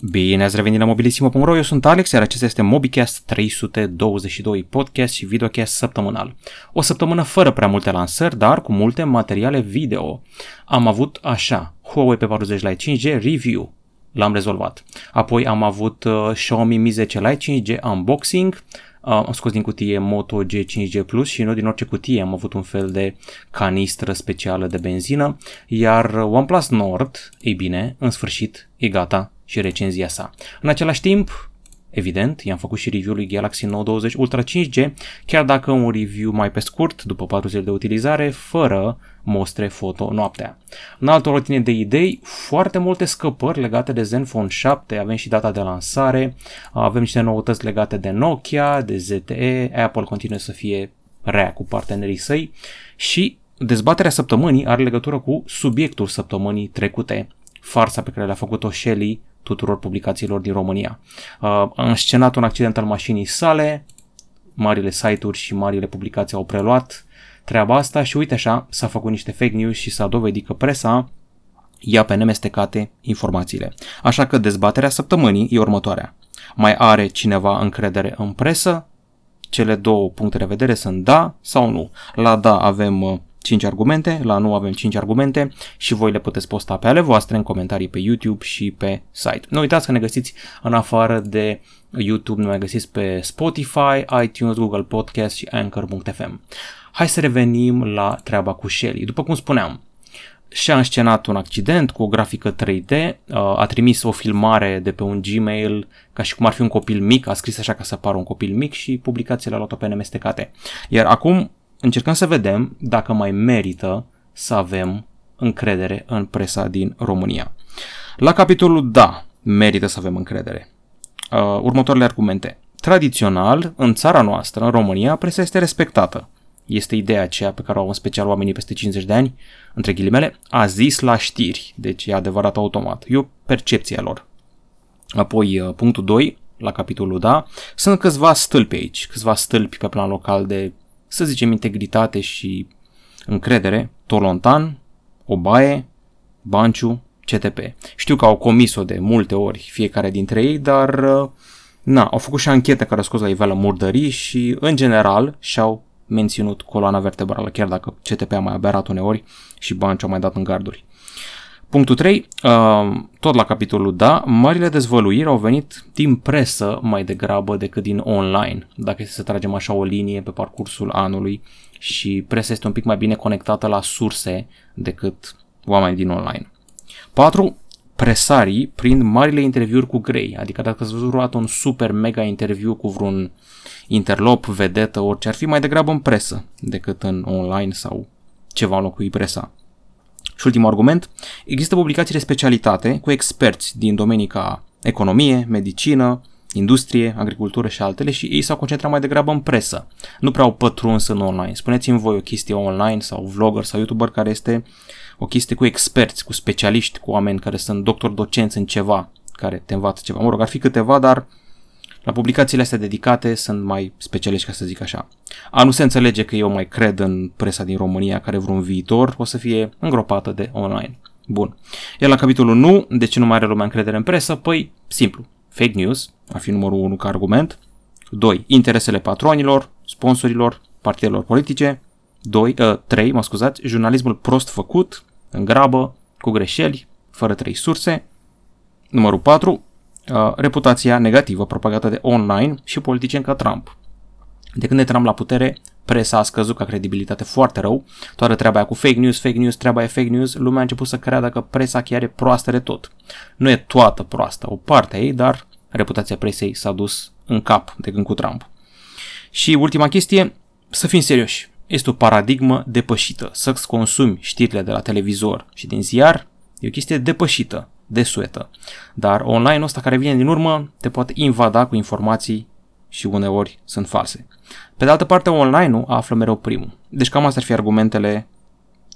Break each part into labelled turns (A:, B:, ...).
A: Bine ați revenit la mobilisimo.ro, eu sunt Alex, iar acesta este MobiCast 322, podcast și videocast săptămânal. O săptămână fără prea multe lansări, dar cu multe materiale video. Am avut așa, Huawei P40 Lite 5G Review, l-am rezolvat. Apoi am avut uh, Xiaomi Mi 10 Lite 5G Unboxing, uh, am scos din cutie Moto G5G Plus și nu din orice cutie am avut un fel de canistră specială de benzină, iar OnePlus Nord, ei bine, în sfârșit e gata și recenzia sa. În același timp, evident, i-am făcut și review-ul lui Galaxy Note 20 Ultra 5G, chiar dacă un review mai pe scurt, după 4 zile de utilizare, fără mostre foto noaptea. În altă ordine de idei, foarte multe scăpări legate de Zenfone 7, avem și data de lansare, avem niște noutăți legate de Nokia, de ZTE, Apple continuă să fie rea cu partenerii săi și dezbaterea săptămânii are legătură cu subiectul săptămânii trecute, farsa pe care le-a făcut-o Shelly tuturor publicațiilor din România. Uh, a înscenat un accident al mașinii sale, marile site-uri și marile publicații au preluat treaba asta și uite așa s-a făcut niște fake news și s-a dovedit că presa ia pe nemestecate informațiile. Așa că dezbaterea săptămânii e următoarea. Mai are cineva încredere în presă? Cele două puncte de vedere sunt da sau nu. La da avem uh, 5 argumente, la nu avem 5 argumente și voi le puteți posta pe ale voastre în comentarii pe YouTube și pe site. Nu uitați că ne găsiți în afară de YouTube, ne mai găsiți pe Spotify, iTunes, Google Podcast și Anchor.fm. Hai să revenim la treaba cu Shelly. După cum spuneam, și-a înscenat un accident cu o grafică 3D, uh, a trimis o filmare de pe un Gmail ca și cum ar fi un copil mic, a scris așa ca să pară un copil mic și publicațiile a luat-o pe nemestecate. Iar acum încercăm să vedem dacă mai merită să avem încredere în presa din România. La capitolul da, merită să avem încredere. Uh, următoarele argumente. Tradițional, în țara noastră, în România, presa este respectată. Este ideea aceea pe care o au în special oamenii peste 50 de ani, între ghilimele, a zis la știri, deci e adevărat automat. E o percepție a lor. Apoi, uh, punctul 2, la capitolul da, sunt câțiva stâlpi aici, câțiva stâlpi pe plan local de să zicem, integritate și încredere, Tolontan, Obaie, Banciu, CTP. Știu că au comis-o de multe ori fiecare dintre ei, dar na, au făcut și anchete care au scos la iveală murdării și, în general, și-au menținut coloana vertebrală, chiar dacă CTP a mai aberat uneori și Banciu a mai dat în garduri. Punctul 3, uh, tot la capitolul da, marile dezvăluiri au venit din presă mai degrabă decât din online, dacă este să tragem așa o linie pe parcursul anului și presa este un pic mai bine conectată la surse decât oameni din online. 4. Presarii prind marile interviuri cu grei, adică dacă ați văzut un super mega interviu cu vreun interlop, vedetă, orice ar fi, mai degrabă în presă decât în online sau ceva înlocui presa. Și ultimul argument, există publicații de specialitate cu experți din domenii ca economie, medicină, industrie, agricultură și altele și ei s-au concentrat mai degrabă în presă. Nu prea au pătruns în online. Spuneți-mi voi o chestie online sau vlogger sau youtuber care este o chestie cu experți, cu specialiști, cu oameni care sunt doctor docenți în ceva, care te învață ceva. Mă rog, ar fi câteva, dar la publicațiile astea dedicate sunt mai specialiști, ca să zic așa. A nu se înțelege că eu mai cred în presa din România care vreun viitor o să fie îngropată de online. Bun. Iar la capitolul nu, de ce nu mai are lumea încredere în presă? Păi, simplu. Fake news, ar fi numărul 1 ca argument. 2. Interesele patronilor, sponsorilor, partidelor politice. 2, uh, 3, mă scuzați, jurnalismul prost făcut, în grabă, cu greșeli, fără trei surse. Numărul 4, Uh, reputația negativă propagată de online și politicieni ca Trump. De când e Trump la putere, presa a scăzut ca credibilitate foarte rău, toată treaba cu fake news, fake news, treaba e fake news, lumea a început să creadă că presa chiar e proastă de tot. Nu e toată proastă, o parte a ei, dar reputația presei s-a dus în cap de când cu Trump. Și ultima chestie, să fim serioși, este o paradigmă depășită. Să-ți consumi știrile de la televizor și din ziar e o chestie depășită desuetă. Dar online-ul ăsta care vine din urmă te poate invada cu informații și uneori sunt false. Pe de altă parte, online-ul află mereu primul. Deci cam astea ar fi argumentele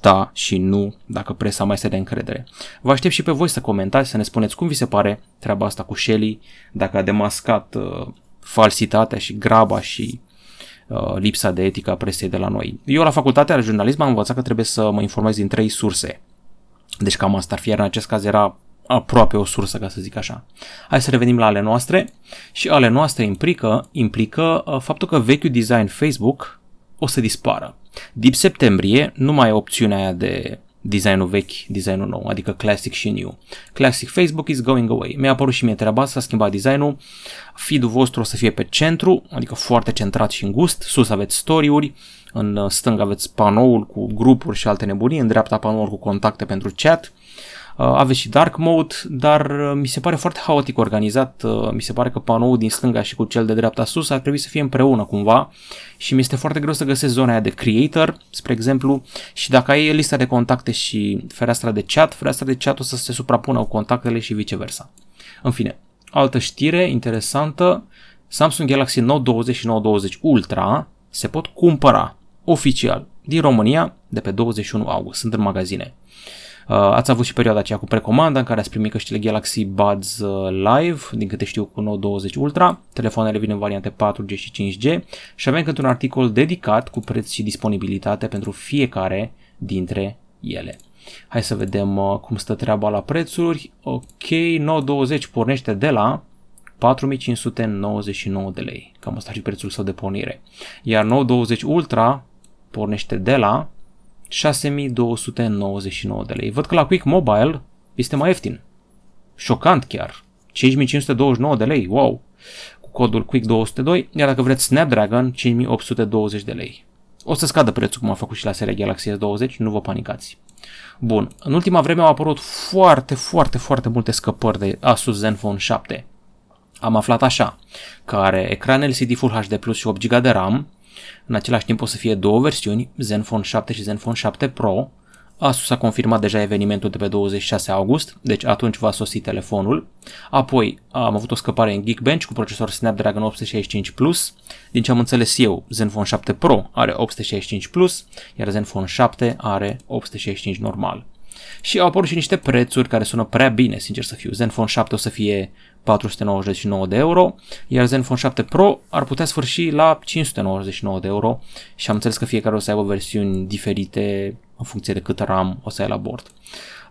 A: da și nu dacă presa mai este de încredere. Vă aștept și pe voi să comentați, să ne spuneți cum vi se pare treaba asta cu Shelly, dacă a demascat uh, falsitatea și graba și uh, lipsa de etică a presei de la noi. Eu la facultatea de jurnalism am învățat că trebuie să mă informez din trei surse. Deci cam asta ar fi, iar în acest caz era aproape o sursă, ca să zic așa. Hai să revenim la ale noastre și ale noastre implică, implică uh, faptul că vechiul design Facebook o să dispară. Deep septembrie nu mai e opțiunea aia de designul vechi, designul nou, adică classic și new. Classic Facebook is going away. Mi-a apărut și mie treaba asta, s-a schimbat designul. Feed-ul vostru o să fie pe centru, adică foarte centrat și îngust. Sus aveți story-uri, în stânga aveți panoul cu grupuri și alte nebunii, în dreapta panoul cu contacte pentru chat. Uh, aveți și dark mode, dar uh, mi se pare foarte haotic organizat. Uh, mi se pare că panoul din stânga și cu cel de dreapta sus ar trebui să fie împreună cumva și mi este foarte greu să găsesc zona aia de creator, spre exemplu, și dacă ai lista de contacte și fereastra de chat, fereastra de chat o să se suprapună cu contactele și viceversa. În fine, altă știre interesantă, Samsung Galaxy Note 20 și Note 20 Ultra se pot cumpăra oficial din România de pe 21 august. Sunt în magazine. Uh, ați avut și perioada aceea cu precomanda în care ați primit căștile Galaxy Buds uh, Live, din câte știu cu Note 20 Ultra. Telefoanele vin în variante 4G și 5G și avem câte un articol dedicat cu preț și disponibilitate pentru fiecare dintre ele. Hai să vedem uh, cum stă treaba la prețuri. Ok, Note 20 pornește de la 4599 de lei. Cam asta ar fi prețul său de pornire. Iar Note 20 Ultra pornește de la 6299 de lei. Văd că la Quick Mobile este mai ieftin. Șocant chiar. 5529 de lei, wow! Cu codul Quick 202, iar dacă vreți Snapdragon, 5820 de lei. O să scadă prețul cum a făcut și la seria Galaxy S20, nu vă panicați. Bun, în ultima vreme au apărut foarte, foarte, foarte multe scăpări de Asus Zenfone 7. Am aflat așa, că are ecran LCD Full HD Plus și 8 GB de RAM, în același timp o să fie două versiuni, Zenfone 7 și Zenfone 7 Pro. Asus a confirmat deja evenimentul de pe 26 august, deci atunci va sosi telefonul. Apoi am avut o scăpare în Geekbench cu procesor Snapdragon 865 Plus. Din ce am înțeles eu, Zenfone 7 Pro are 865 Plus, iar Zenfone 7 are 865 normal. Și au apărut și niște prețuri care sună prea bine, sincer să fiu. Zenfone 7 o să fie 499 de euro, iar Zenfone 7 Pro ar putea sfârși la 599 de euro și am înțeles că fiecare o să aibă versiuni diferite în funcție de cât RAM o să ai la bord.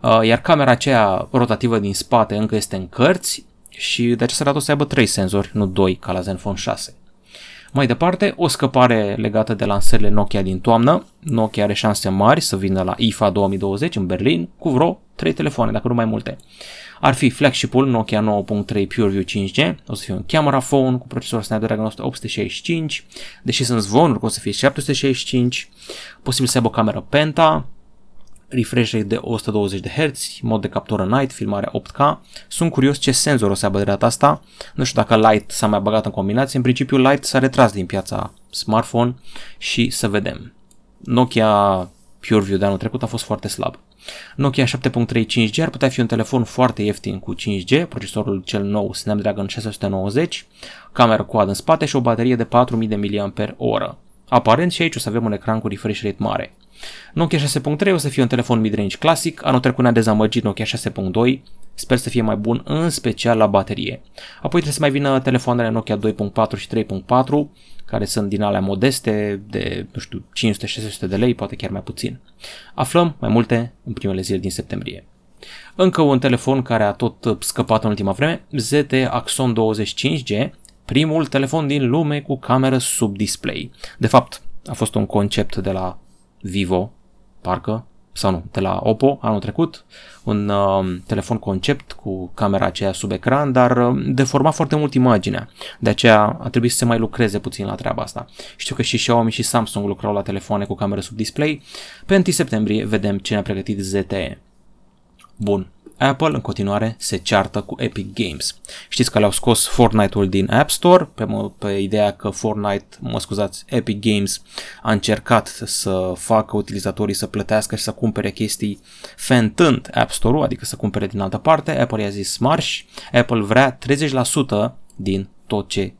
A: Uh, iar camera aceea rotativă din spate încă este în cărți și de această dată o să aibă 3 senzori, nu 2 ca la Zenfone 6. Mai departe, o scăpare legată de lansările Nokia din toamnă. Nokia are șanse mari să vină la IFA 2020 în Berlin cu vreo 3 telefoane, dacă nu mai multe. Ar fi flagship-ul Nokia 9.3 PureView 5G, o să fie un camera phone cu procesor Snapdragon 865, deși sunt zvonuri că o să fie 765, posibil să aibă o cameră Penta, refresh rate de 120 de Hz, mod de captură night, filmare 8K. Sunt curios ce senzor o să aibă de data asta. Nu știu dacă Light s-a mai băgat în combinație. În principiu Light s-a retras din piața smartphone și să vedem. Nokia PureView de anul trecut a fost foarte slab. Nokia 7.3 5G ar putea fi un telefon foarte ieftin cu 5G, procesorul cel nou Snapdragon 690, cameră quad în spate și o baterie de 4000 de mAh. Aparent și aici o să avem un ecran cu refresh rate mare. Nokia 6.3 o să fie un telefon mid-range clasic, anul trecut ne-a dezamăgit Nokia 6.2, sper să fie mai bun, în special la baterie. Apoi trebuie să mai vină telefoanele Nokia 2.4 și 3.4, care sunt din alea modeste de, nu știu, 500-600 de lei, poate chiar mai puțin. Aflăm mai multe în primele zile din septembrie. Încă un telefon care a tot scăpat în ultima vreme, ZT Axon 25G, primul telefon din lume cu cameră sub display. De fapt, a fost un concept de la Vivo, parcă, sau nu, de la Oppo anul trecut, un uh, telefon concept cu camera aceea sub ecran, dar uh, deforma foarte mult imaginea. De aceea a trebuit să se mai lucreze puțin la treaba asta. Știu că și Xiaomi și Samsung lucrau la telefoane cu camere sub display. Pe 1 septembrie vedem ce ne-a pregătit ZTE. Bun, Apple în continuare se ceartă cu Epic Games. Știți că le-au scos Fortnite-ul din App Store pe, pe ideea că Fortnite, mă scuzați, Epic Games a încercat să facă utilizatorii să plătească și să cumpere chestii fentând App Store-ul, adică să cumpere din altă parte. Apple i-a zis marș, Apple vrea 30% din tot ce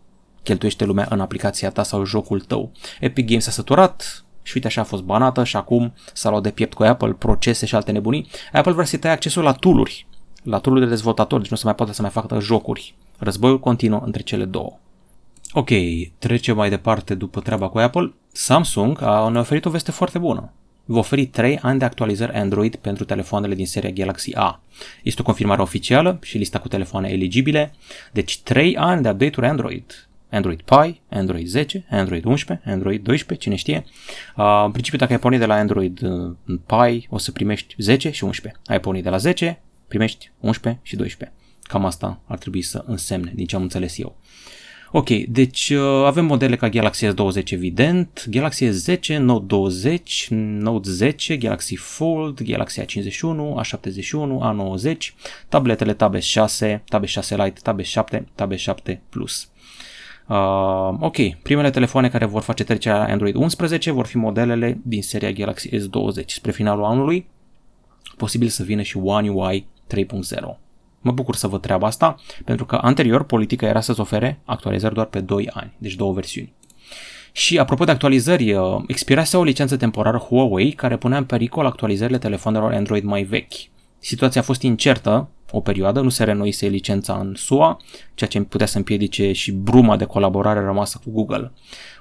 A: cheltuiește lumea în aplicația ta sau jocul tău. Epic Games a săturat, și uite așa a fost banată și acum s-a luat de piept cu Apple, procese și alte nebunii. Apple vrea să taie accesul la tooluri, la tooluri de dezvoltatori, deci nu se mai poate să mai facă jocuri. Războiul continuă între cele două. Ok, trecem mai departe după treaba cu Apple. Samsung a ne oferit o veste foarte bună. va oferi 3 ani de actualizări Android pentru telefoanele din seria Galaxy A. Este o confirmare oficială și lista cu telefoane eligibile, deci 3 ani de update-uri Android. Android Pie, Android 10, Android 11, Android 12, cine știe. Uh, în principiu, dacă ai pornit de la Android uh, Pie, o să primești 10 și 11. Ai pornit de la 10, primești 11 și 12. Cam asta ar trebui să însemne, din ce am înțeles eu. Ok, deci uh, avem modele ca Galaxy S20 evident, Galaxy S10, Note 20, Note 10, Galaxy Fold, Galaxy A51, A71, A90, tabletele Tab S6, Tab S6 Lite, Tab S7, Tab S7 Plus. Uh, ok, primele telefoane care vor face trecerea Android 11 vor fi modelele din seria Galaxy S20. Spre finalul anului, posibil să vină și One UI 3.0. Mă bucur să văd treaba asta, pentru că anterior politica era să-ți ofere actualizări doar pe 2 ani, deci două versiuni. Și apropo de actualizări, uh, expirase o licență temporară Huawei care punea în pericol actualizările telefonelor Android mai vechi. Situația a fost incertă o perioadă, nu se renoise licența în SUA, ceea ce putea să împiedice și bruma de colaborare rămasă cu Google.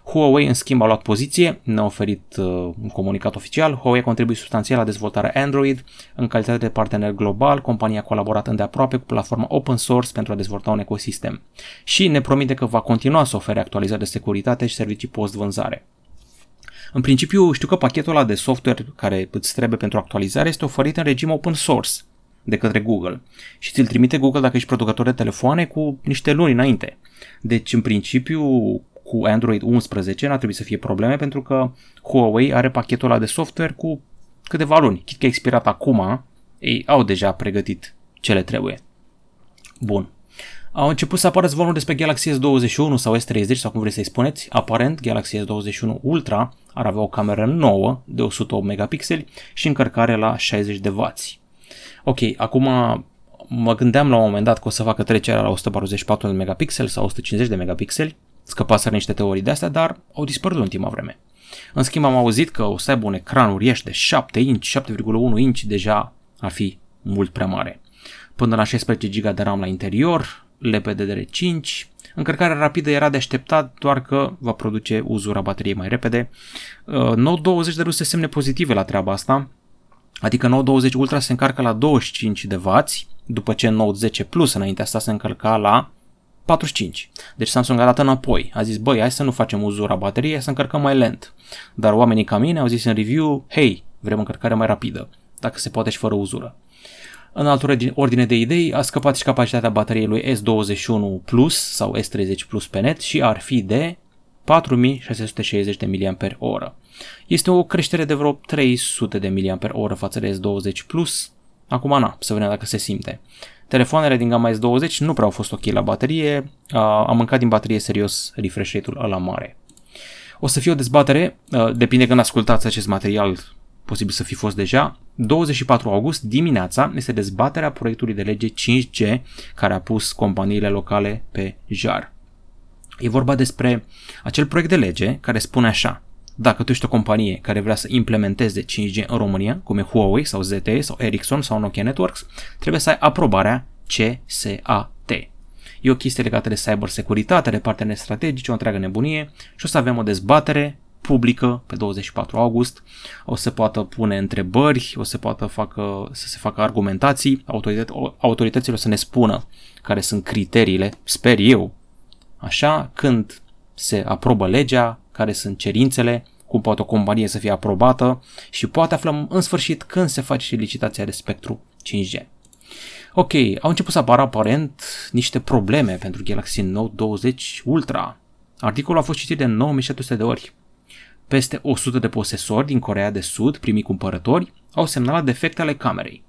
A: Huawei, în schimb, a luat poziție, ne-a oferit uh, un comunicat oficial. Huawei a contribuit substanțial la dezvoltarea Android. În calitate de partener global, compania a colaborat îndeaproape cu platforma open source pentru a dezvolta un ecosistem. Și ne promite că va continua să ofere actualizări de securitate și servicii post-vânzare. În principiu, știu că pachetul ăla de software care îți trebuie pentru actualizare este oferit în regim open source de către Google și ți-l trimite Google dacă ești producător de telefoane cu niște luni înainte. Deci, în principiu, cu Android 11 n-ar trebui să fie probleme pentru că Huawei are pachetul ăla de software cu câteva luni. Chit că a expirat acum, ei au deja pregătit ce le trebuie. Bun. Au început să apară zvonuri despre Galaxy S21 sau S30 sau cum vreți să-i spuneți. Aparent, Galaxy S21 Ultra ar avea o cameră nouă de 108 megapixeli și încărcare la 60 de W. Ok, acum mă gândeam la un moment dat că o să facă trecerea la 144 de megapixeli sau 150 de megapixeli, scăpaseră niște teorii de astea, dar au dispărut în ultima vreme. În schimb am auzit că o să aibă un ecran uriaș de 7 inch, 7,1 inch deja ar fi mult prea mare. Până la 16 GB de RAM la interior, LPDDR5, încărcarea rapidă era de așteptat, doar că va produce uzura bateriei mai repede. Uh, Note 20 dăruse semne pozitive la treaba asta, adică Note 20 Ultra se încarcă la 25 de W, după ce Note 10 Plus înaintea asta se încărca la 45. Deci Samsung a dat înapoi. A zis, băi, hai să nu facem uzura bateriei, să încărcăm mai lent. Dar oamenii ca mine au zis în review, hei, vrem încărcare mai rapidă, dacă se poate și fără uzură. În altă ordine de idei, a scăpat și capacitatea bateriei lui S21 Plus sau S30 Plus pe net și ar fi de 4660 de mAh. Este o creștere de vreo 300 de mAh față de S20 Plus. Acum na, să vedem dacă se simte. Telefoanele din gama S20 nu prea au fost ok la baterie, am mâncat din baterie serios refresh rate-ul ăla mare. O să fie o dezbatere, depinde când ascultați acest material, posibil să fi fost deja. 24 august dimineața este dezbaterea proiectului de lege 5G care a pus companiile locale pe jar. E vorba despre acel proiect de lege care spune așa. Dacă tu ești o companie care vrea să implementeze 5G în România, cum e Huawei sau ZTE sau Ericsson sau Nokia Networks, trebuie să ai aprobarea CSAT. E o chestie legată de cybersecuritate, de parteneri strategici, o întreagă nebunie și o să avem o dezbatere publică pe 24 august, o să poată pune întrebări, o să poată facă, să se facă argumentații, autoritățile o să ne spună care sunt criteriile, sper eu, așa, când se aprobă legea, care sunt cerințele, cum poate o companie să fie aprobată și poate aflăm în sfârșit când se face și licitația de spectru 5G. Ok, au început să apară aparent niște probleme pentru Galaxy Note 20 Ultra. Articolul a fost citit de 9700 de ori. Peste 100 de posesori din Corea de Sud, primii cumpărători, au semnalat defecte ale camerei.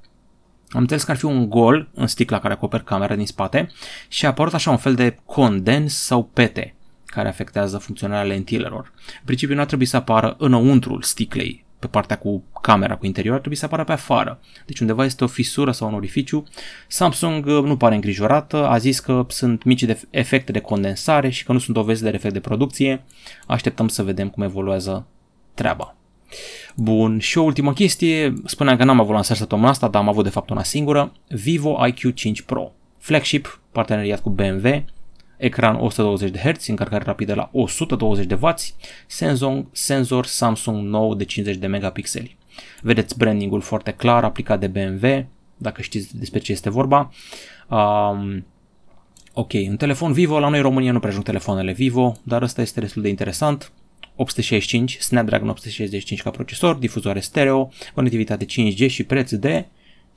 A: Am înțeles că ar fi un gol în sticla care acoperă camera din spate și a apărut așa un fel de condens sau pete care afectează funcționarea lentilelor. În principiu nu ar trebui să apară înăuntrul sticlei, pe partea cu camera, cu interior, ar trebui să apară pe afară. Deci undeva este o fisură sau un orificiu. Samsung uh, nu pare îngrijorată, a zis că sunt mici de efecte de condensare și că nu sunt dovezi de efect de producție. Așteptăm să vedem cum evoluează treaba. Bun, și o ultimă chestie, spuneam că n-am avut lansare săptămâna asta, dar am avut de fapt una singură, Vivo IQ5 Pro. Flagship, parteneriat cu BMW, ecran 120 de Hz, încărcare rapidă la 120 de W, senzor, senzor Samsung nou de 50 de megapixeli. Vedeți brandingul foarte clar, aplicat de BMW, dacă știți despre ce este vorba. Um, ok, un telefon Vivo, la noi în România nu prea ajung telefoanele Vivo, dar ăsta este destul de interesant. 865, Snapdragon 865 ca procesor, difuzoare stereo, conectivitate 5G și preț de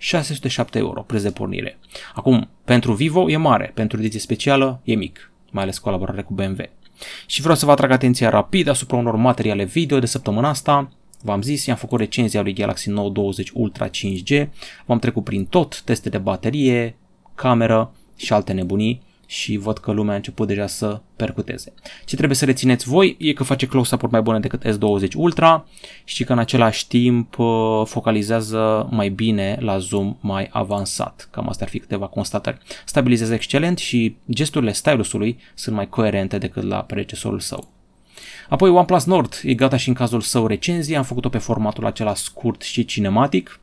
A: 607 euro, preț de pornire. Acum, pentru Vivo e mare, pentru ediție specială e mic, mai ales colaborare cu BMW. Și vreau să vă atrag atenția rapid asupra unor materiale video de săptămâna asta. V-am zis, i-am făcut recenzia lui Galaxy Note 20 Ultra 5G, v-am trecut prin tot, teste de baterie, cameră și alte nebunii și văd că lumea a început deja să percuteze. Ce trebuie să rețineți voi e că face close-up-uri mai bune decât S20 Ultra și că în același timp uh, focalizează mai bine la zoom mai avansat. Cam astea ar fi câteva constatări. Stabilizează excelent și gesturile stylusului sunt mai coerente decât la predecesorul său. Apoi OnePlus Nord e gata și în cazul său recenzie, am făcut-o pe formatul acela scurt și cinematic,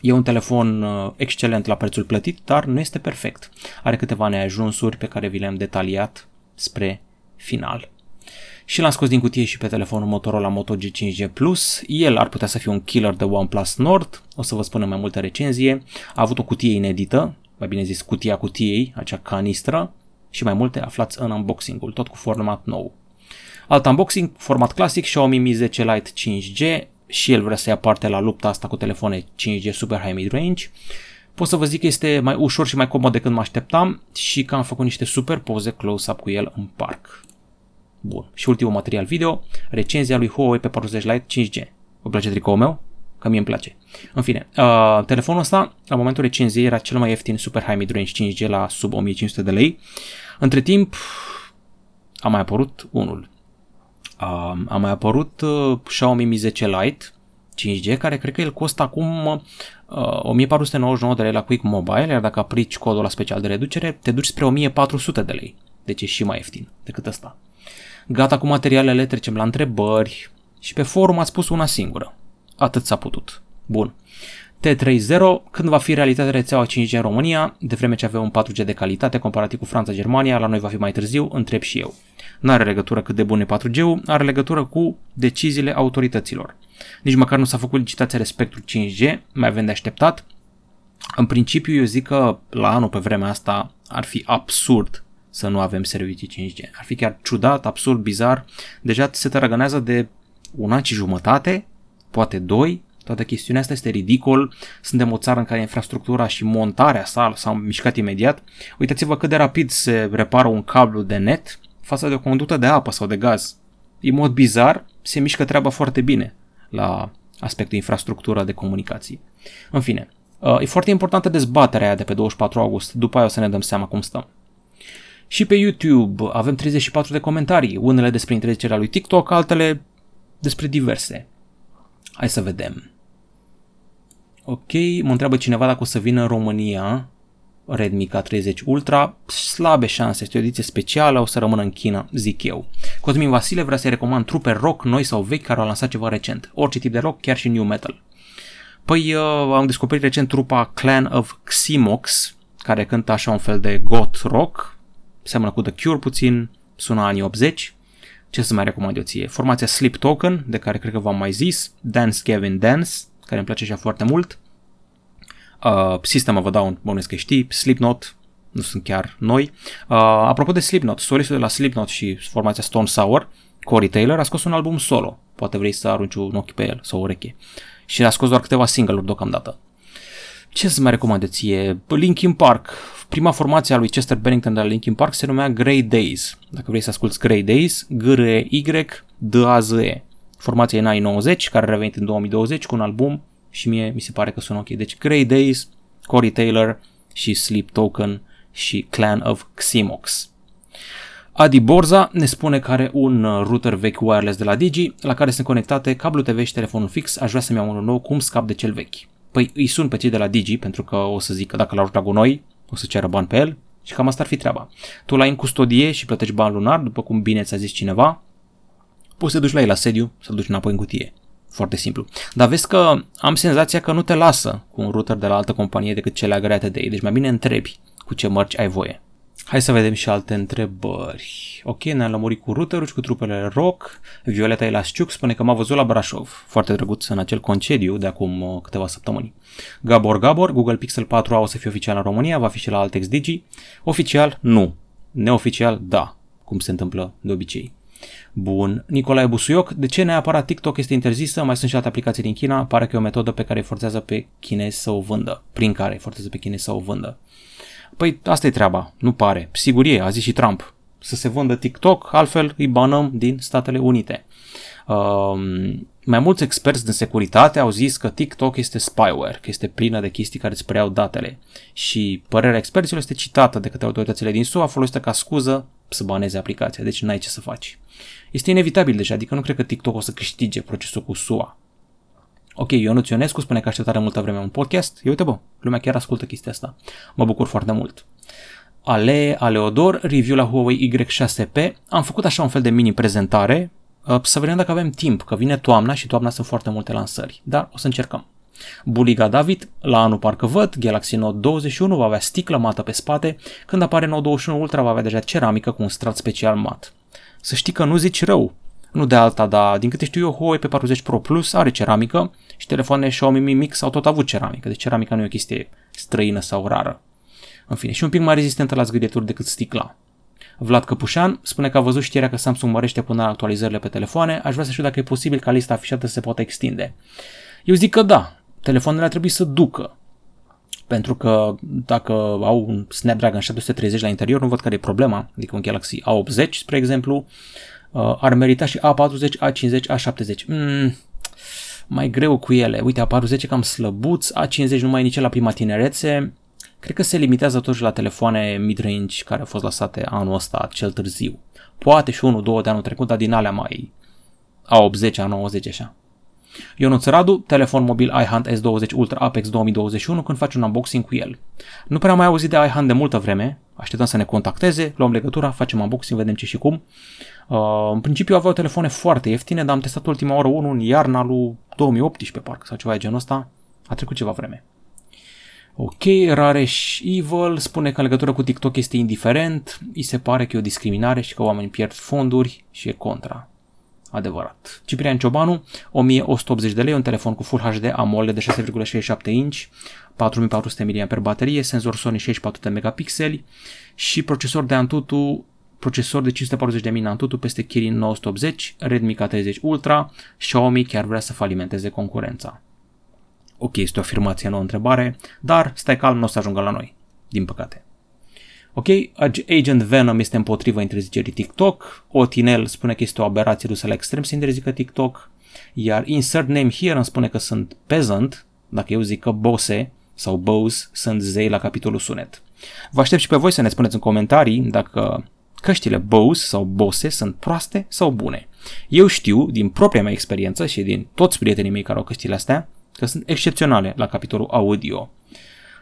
A: E un telefon uh, excelent la prețul plătit, dar nu este perfect. Are câteva neajunsuri pe care vi le-am detaliat spre final. Și l-am scos din cutie și pe telefonul Motorola Moto G5G Plus. El ar putea să fie un killer de OnePlus Nord. O să vă spun în mai multe recenzie. A avut o cutie inedită, mai bine zis cutia cutiei, acea canistră. Și mai multe aflați în unboxing-ul, tot cu format nou. Alt unboxing, format clasic, Xiaomi Mi 10 Lite 5G, și el vrea să ia parte la lupta asta cu telefoane 5G super high mid-range. Pot să vă zic că este mai ușor și mai comod decât mă așteptam și că am făcut niște super poze close-up cu el în parc. Bun. Și ultimul material video, recenzia lui Huawei pe 40 Lite 5G. Vă place tricoul meu? Că mie îmi place. În fine, uh, telefonul ăsta, la momentul recenziei, era cel mai ieftin super high mid-range 5G la sub 1500 de lei. Între timp, a mai apărut unul a, a mai apărut uh, Xiaomi Mi 10 Lite 5G, care cred că el costă acum uh, 1499 de lei la Quick Mobile, iar dacă aplici codul la special de reducere, te duci spre 1400 de lei. Deci e și mai ieftin decât ăsta. Gata cu materialele, trecem la întrebări și pe forum ați spus una singură. Atât s-a putut. Bun. T30, când va fi realitatea rețeaua 5G în România, de vreme ce avem un 4G de calitate comparativ cu Franța-Germania, la noi va fi mai târziu, întreb și eu. Nu are legătură cât de bun e 4G-ul, are legătură cu deciziile autorităților. Nici măcar nu s-a făcut licitația respectul 5G, mai avem de așteptat. În principiu, eu zic că la anul pe vremea asta ar fi absurd să nu avem servicii 5G. Ar fi chiar ciudat, absurd, bizar. Deja se tărăgânează de un an și jumătate, poate doi, toată chestiunea asta este ridicol. Suntem o țară în care infrastructura și montarea sa s-au mișcat imediat. Uitați-vă cât de rapid se repară un cablu de net față de o conductă de apă sau de gaz. În mod bizar, se mișcă treaba foarte bine la aspectul infrastructura de comunicații. În fine, uh, e foarte importantă dezbaterea aia de pe 24 august, după aia o să ne dăm seama cum stăm. Și pe YouTube avem 34 de comentarii, unele despre interzicerea lui TikTok, altele despre diverse. Hai să vedem. Ok, mă întreabă cineva dacă o să vină în România Redmi K30 Ultra, slabe șanse, este o ediție specială, o să rămână în China, zic eu. Cosmin Vasile vrea să-i recomand trupe rock noi sau vechi care au lansat ceva recent, orice tip de rock, chiar și new metal. Păi uh, am descoperit recent trupa Clan of Ximox, care cântă așa un fel de goth rock, seamănă cu The Cure puțin, sună anii 80. Ce să mai recomand eu ție? Formația Sleep Token, de care cred că v-am mai zis, Dance Gavin Dance, care îmi place așa foarte mult, Uh, System of a Down, bănuiesc că știi, Slipknot, nu sunt chiar noi. Uh, apropo de Slipknot, solistul de la Slipknot și formația Stone Sour, Corey Taylor, a scos un album solo. Poate vrei să arunci un ochi pe el sau o ureche. Și a scos doar câteva single-uri deocamdată. Ce să mai recomand ție? Linkin Park. Prima formație a lui Chester Bennington de la Linkin Park se numea Grey Days. Dacă vrei să asculti Grey Days, g r e y d a z e Formația în anii 90, care a revenit în 2020 cu un album și mie mi se pare că sunt ok. Deci Grey Days, Corey Taylor și Sleep Token și Clan of Ximox. Adi Borza ne spune că are un uh, router vechi wireless de la Digi, la care sunt conectate cablu TV și telefonul fix, aș vrea să-mi iau unul nou, cum scap de cel vechi? Păi îi sun pe cei de la Digi, pentru că o să zic că dacă l-au la noi, o să ceară bani pe el și cam asta ar fi treaba. Tu l-ai în custodie și plătești bani lunar, după cum bine ți-a zis cineva, poți să duci la el la sediu, să duci înapoi în cutie. Foarte simplu. Dar vezi că am senzația că nu te lasă cu un router de la altă companie decât cele agreate de ei. Deci mai bine întrebi cu ce mărci ai voie. Hai să vedem și alte întrebări. Ok, ne-am lămurit cu routerul și cu trupele rock. Violeta Elasciuc spune că m-a văzut la Brașov. Foarte drăguț în acel concediu de acum uh, câteva săptămâni. Gabor Gabor, Google Pixel 4a o să fie oficial în România, va fi și la Altex Digi. Oficial, nu. Neoficial, da, cum se întâmplă de obicei. Bun. Nicolae Busuioc, de ce neapărat TikTok este interzisă? Mai sunt și alte aplicații din China. Pare că e o metodă pe care îi forțează pe chinezi să o vândă. Prin care îi forțează pe chinezi să o vândă. Păi asta e treaba, nu pare. Sigur e, a zis și Trump. Să se vândă TikTok, altfel îi banăm din Statele Unite. Um, mai mulți experți din securitate au zis că TikTok este spyware, că este plină de chestii care îți preiau datele. Și părerea experților este citată de către autoritățile din SUA, folosită ca scuză să baneze aplicația, deci n-ai ce să faci. Este inevitabil deja, adică nu cred că TikTok o să câștige procesul cu SUA. Ok, Ionuț Ionescu spune că așteptare multă vreme un podcast. Eu uite bă, lumea chiar ascultă chestia asta. Mă bucur foarte mult. Ale, Aleodor, review la Huawei Y6P. Am făcut așa un fel de mini prezentare, uh, să vedem dacă avem timp, că vine toamna și toamna sunt foarte multe lansări, dar o să încercăm. Buliga David, la anul parcă văd, Galaxy Note 21 va avea sticlă mată pe spate, când apare Note 21 Ultra va avea deja ceramică cu un strat special mat. Să știi că nu zici rău, nu de alta, dar din câte știu eu, Huawei pe 40 Pro Plus are ceramică și telefoanele Xiaomi Mi Mix au tot avut ceramică, deci ceramica nu e o chestie străină sau rară. În fine, și un pic mai rezistentă la zgârieturi decât sticla. Vlad Căpușan spune că a văzut știrea că Samsung mărește până la actualizările pe telefoane, aș vrea să știu dacă e posibil ca lista afișată să se poată extinde. Eu zic că da, telefoanele ar trebui să ducă, pentru că dacă au un Snapdragon 730 la interior, nu văd care e problema, adică un Galaxy A80, spre exemplu, uh, ar merita și A40, A50, A70. Mm, mai greu cu ele. Uite, A40 cam slăbuț, A50 nu mai e nici la prima tinerețe. Cred că se limitează totuși la telefoane mid-range care au fost lăsate anul ăsta cel târziu. Poate și unul, două de anul trecut, dar din alea mai A80, A90 așa. Ionuț Radu, telefon mobil iHunt S20 Ultra Apex 2021 când faci un unboxing cu el. Nu prea am mai auzit de iHunt de multă vreme, așteptăm să ne contacteze, luăm legătura, facem unboxing, vedem ce și cum. Uh, în principiu aveau telefoane foarte ieftine, dar am testat ultima oră unul în iarna lui 2018 parcă sau ceva de genul ăsta. A trecut ceva vreme. Ok, Raresh Evil spune că în legătură cu TikTok este indiferent, îi se pare că e o discriminare și că oamenii pierd fonduri și e contra. Adevărat. Ciprian Ciobanu, 1180 de lei, un telefon cu Full HD AMOLED de 6,67 inch, 4400 mAh baterie, senzor Sony 64 de megapixeli și procesor de Antutu procesor de 540 de mini Antutu peste Kirin 980, Redmi K30 Ultra, Xiaomi chiar vrea să falimenteze concurența. Ok, este o afirmație, nu o întrebare, dar stai calm, nu o să ajungă la noi, din păcate. Ok, Agent Venom este împotriva interzicerii TikTok, Otinel spune că este o aberație dusă la extrem să interzică TikTok, iar Insert Name Here îmi spune că sunt peasant, dacă eu zic că Bose sau Bose sunt zei la capitolul sunet. Vă aștept și pe voi să ne spuneți în comentarii dacă căștile Bose sau Bose sunt proaste sau bune. Eu știu din propria mea experiență și din toți prietenii mei care au căștile astea că sunt excepționale la capitolul audio.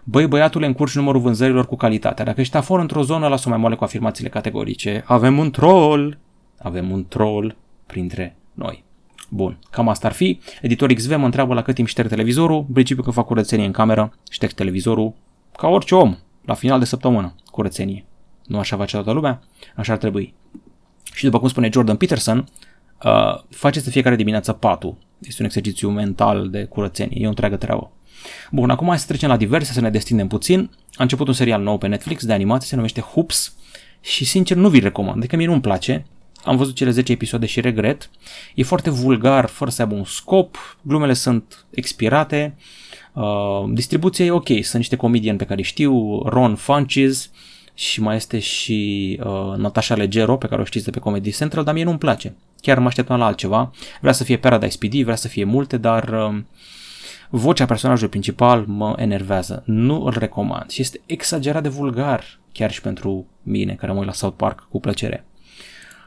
A: Băi, băiatule, încurci numărul vânzărilor cu calitatea. Dacă ești afor într-o zonă, lasă mai moale cu afirmațiile categorice. Avem un troll! Avem un troll printre noi. Bun, cam asta ar fi. Editor XV mă întreabă la cât timp șterg televizorul, principiu că fac curățenie în cameră, șterg televizorul ca orice om, la final de săptămână, curățenie. Nu așa face toată lumea? Așa ar trebui. Și după cum spune Jordan Peterson, uh, faceți fiecare dimineață patul. Este un exercițiu mental de curățenie, e o întreagă treabă. Bun, acum hai să trecem la diverse, să ne destindem puțin. A început un serial nou pe Netflix de animație, se numește Hoops și sincer nu vi recomand, adică mie nu-mi place. Am văzut cele 10 episoade și regret. E foarte vulgar, fără să aibă un scop, glumele sunt expirate, uh, distribuția e ok, sunt niște comedieni pe care știu, Ron Funches, și mai este și uh, Natasha Leggero, pe care o știți de pe Comedy Central, dar mie nu-mi place. Chiar mă așteptam la altceva. Vrea să fie Paradise PD, vrea să fie multe, dar uh, vocea personajului principal mă enervează. Nu îl recomand și este exagerat de vulgar, chiar și pentru mine, care mă uit la South Park cu plăcere.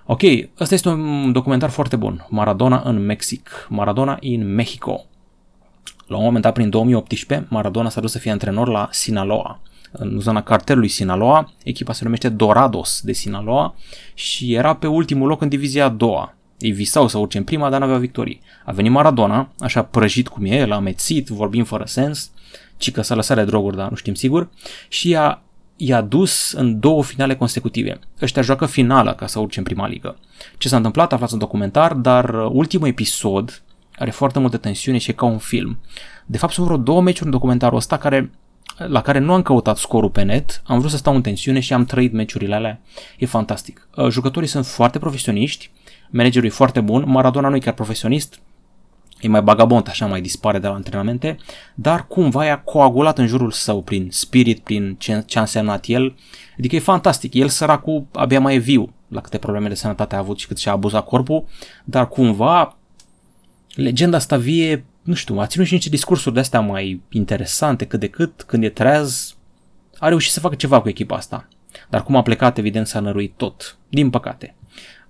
A: Ok, ăsta este un documentar foarte bun. Maradona în Mexic. Maradona in Mexico. La un moment dat, prin 2018, Maradona s-a dus să fie antrenor la Sinaloa în zona cartelului Sinaloa, echipa se numește Dorados de Sinaloa și era pe ultimul loc în divizia a doua. Ei visau să urce în prima, dar n-aveau victorii. A venit Maradona, așa prăjit cum e, l-a amețit, vorbim fără sens, ci că s-a lăsat de droguri, dar nu știm sigur, și a i-a dus în două finale consecutive. Ăștia joacă finala ca să urce în prima ligă. Ce s-a întâmplat aflați în documentar, dar ultimul episod are foarte multă tensiune și e ca un film. De fapt sunt vreo două meciuri în documentarul ăsta care la care nu am căutat scorul pe net, am vrut să stau în tensiune și am trăit meciurile alea. E fantastic. Uh, jucătorii sunt foarte profesioniști, managerul e foarte bun, Maradona nu e chiar profesionist, e mai bagabont, așa mai dispare de la antrenamente, dar cumva i-a coagulat în jurul său prin spirit, prin ce, ce a însemnat el. Adică e fantastic, el săracul abia mai e viu la câte probleme de sănătate a avut și cât și-a abuzat corpul, dar cumva legenda asta vie nu știu, a ținut și niște discursuri de astea mai interesante cât de cât, când e treaz, a reușit să facă ceva cu echipa asta. Dar cum a plecat, evident, s-a năruit tot, din păcate.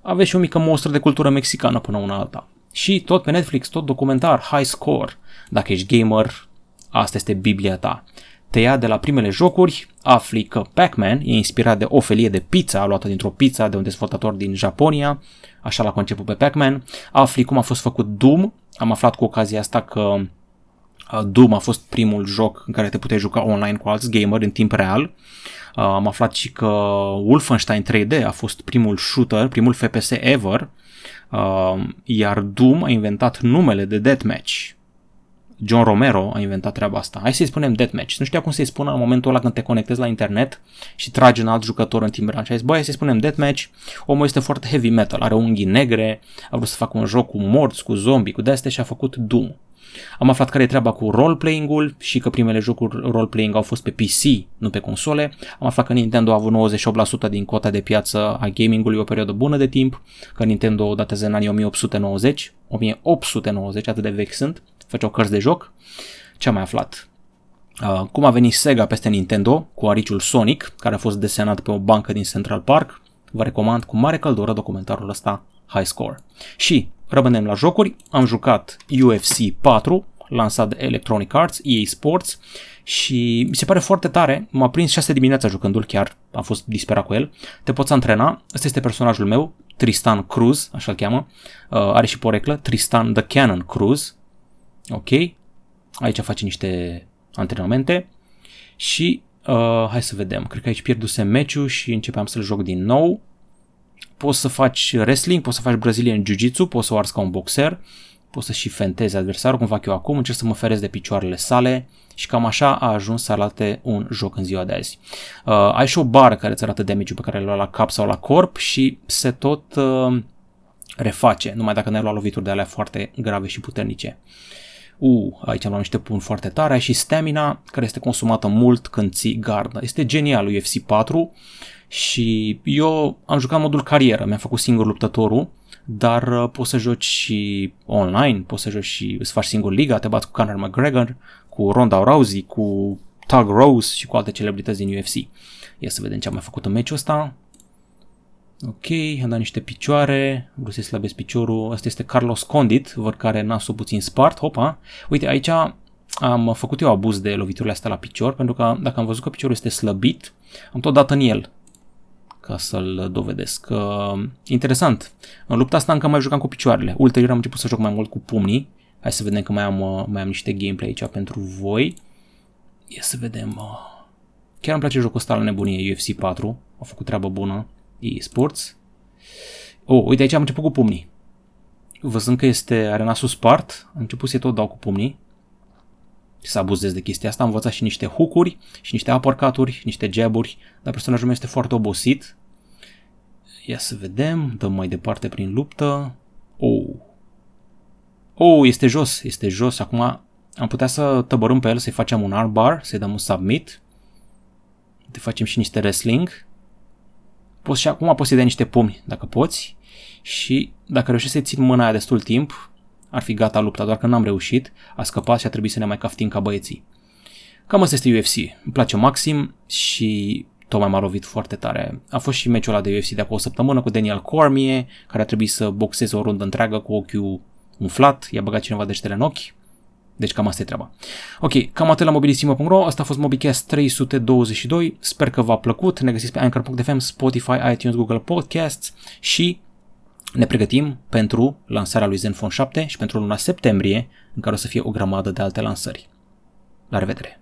A: Aveți și o mică monstră de cultură mexicană până una alta. Și tot pe Netflix, tot documentar, High Score. Dacă ești gamer, asta este Biblia ta. Te ia de la primele jocuri, afli că Pac-Man e inspirat de o felie de pizza luată dintr-o pizza de un dezvoltator din Japonia, așa la conceput pe Pac-Man, afli cum a fost făcut Doom, am aflat cu ocazia asta că uh, Doom a fost primul joc în care te puteai juca online cu alți gamer în timp real. Uh, am aflat și că Wolfenstein 3D a fost primul shooter, primul FPS ever, uh, iar Doom a inventat numele de Deathmatch. John Romero a inventat treaba asta. Hai să-i spunem deathmatch. Nu știa cum să-i spună în momentul ăla când te conectezi la internet și tragi un alt jucător în timp real. Și ai zis, băi, să-i spunem deathmatch. Omul este foarte heavy metal, are unghii negre, a vrut să facă un joc cu morți, cu zombie, cu de și a făcut Doom. Am aflat care e treaba cu role-playing-ul și că primele jocuri role-playing au fost pe PC, nu pe console. Am aflat că Nintendo a avut 98% din cota de piață a gamingului o perioadă bună de timp, că Nintendo datează în anii 1890, 1890, atât de vechi sunt, făceau cărți de joc. Ce am mai aflat? Uh, cum a venit Sega peste Nintendo cu ariciul Sonic, care a fost desenat pe o bancă din Central Park. Vă recomand cu mare căldură documentarul ăsta High Score. Și rămânem la jocuri, am jucat UFC 4, lansat de Electronic Arts, EA Sports și mi se pare foarte tare, m-a prins 6 dimineața jucându-l chiar, am fost disperat cu el. Te poți antrena, ăsta este personajul meu, Tristan Cruz, așa-l cheamă, uh, are și poreclă, Tristan The Cannon Cruz, ok, aici face niște antrenamente. Și uh, hai să vedem, cred că aici pierduse meciul și începeam să-l joc din nou. Poți să faci wrestling, poți să faci Brazilian Jiu-Jitsu, poți să o arzi ca un boxer, poți să și fentezi adversarul, cum fac eu acum, încerc să mă feresc de picioarele sale și cam așa a ajuns să arate un joc în ziua de azi. Uh, ai și o bară care îți arată damage pe care l luat la cap sau la corp și se tot uh, reface, numai dacă n-ai luat lovituri de alea foarte grave și puternice. Uh, aici am luat niște pun foarte tare, ai și stamina, care este consumată mult când ții gardă. Este genial UFC 4 și eu am jucat modul carieră, mi-am făcut singur luptătorul, dar uh, poți să joci și online, poți să joci și îți faci singur liga, te bați cu Conor McGregor, cu Ronda Rousey, cu Tug Rose și cu alte celebrități din UFC. Ia să vedem ce am mai făcut în meciul ăsta. Ok, am dat niște picioare, vreau să-i slăbesc piciorul. Asta este Carlos Condit, văd care nasul puțin spart. Hopa! Uite, aici am făcut eu abuz de loviturile astea la picior, pentru că dacă am văzut că piciorul este slăbit, am tot dat în el ca să-l dovedesc. Uh, interesant. În lupta asta încă mai jucam cu picioarele. Ulterior am început să joc mai mult cu pumnii. Hai să vedem că mai am, uh, mai am niște gameplay aici pentru voi. Ia să vedem. Uh. Chiar îmi place jocul ăsta la nebunie, UFC 4. A făcut treabă bună e-sports. Oh, uite aici am început cu pumnii. Văzând că este arena spart, am început să tot dau cu pumnii. Să abuzez de chestia asta, am învățat și niște hook-uri, și niște uppercut-uri, și niște jab-uri, dar personajul meu este foarte obosit. Ia să vedem, dăm mai departe prin luptă. Oh. Oh, este jos, este jos. Acum am putea să tăbărâm pe el, să-i facem un armbar, să-i dăm un submit. Te facem și niște wrestling. Poți și acum poți să-i dai niște pumni, dacă poți. Și dacă reușești să-i țin mâna aia destul timp, ar fi gata lupta, doar că n-am reușit, a scăpat și a trebuit să ne mai caftim ca băieții. Cam asta este UFC. Îmi place maxim și tocmai m-a lovit foarte tare. A fost și meciul ăla de UFC de acum o săptămână cu Daniel Cormier, care a trebuit să boxeze o rundă întreagă cu ochiul umflat, i-a băgat cineva deștele în ochi deci cam asta e treaba. Ok, cam atât la mobilisimo.ro, asta a fost MobiCast 322, sper că v-a plăcut, ne găsiți pe Anchor.fm, Spotify, iTunes, Google Podcasts și ne pregătim pentru lansarea lui Zenfone 7 și pentru luna septembrie, în care o să fie o grămadă de alte lansări. La revedere!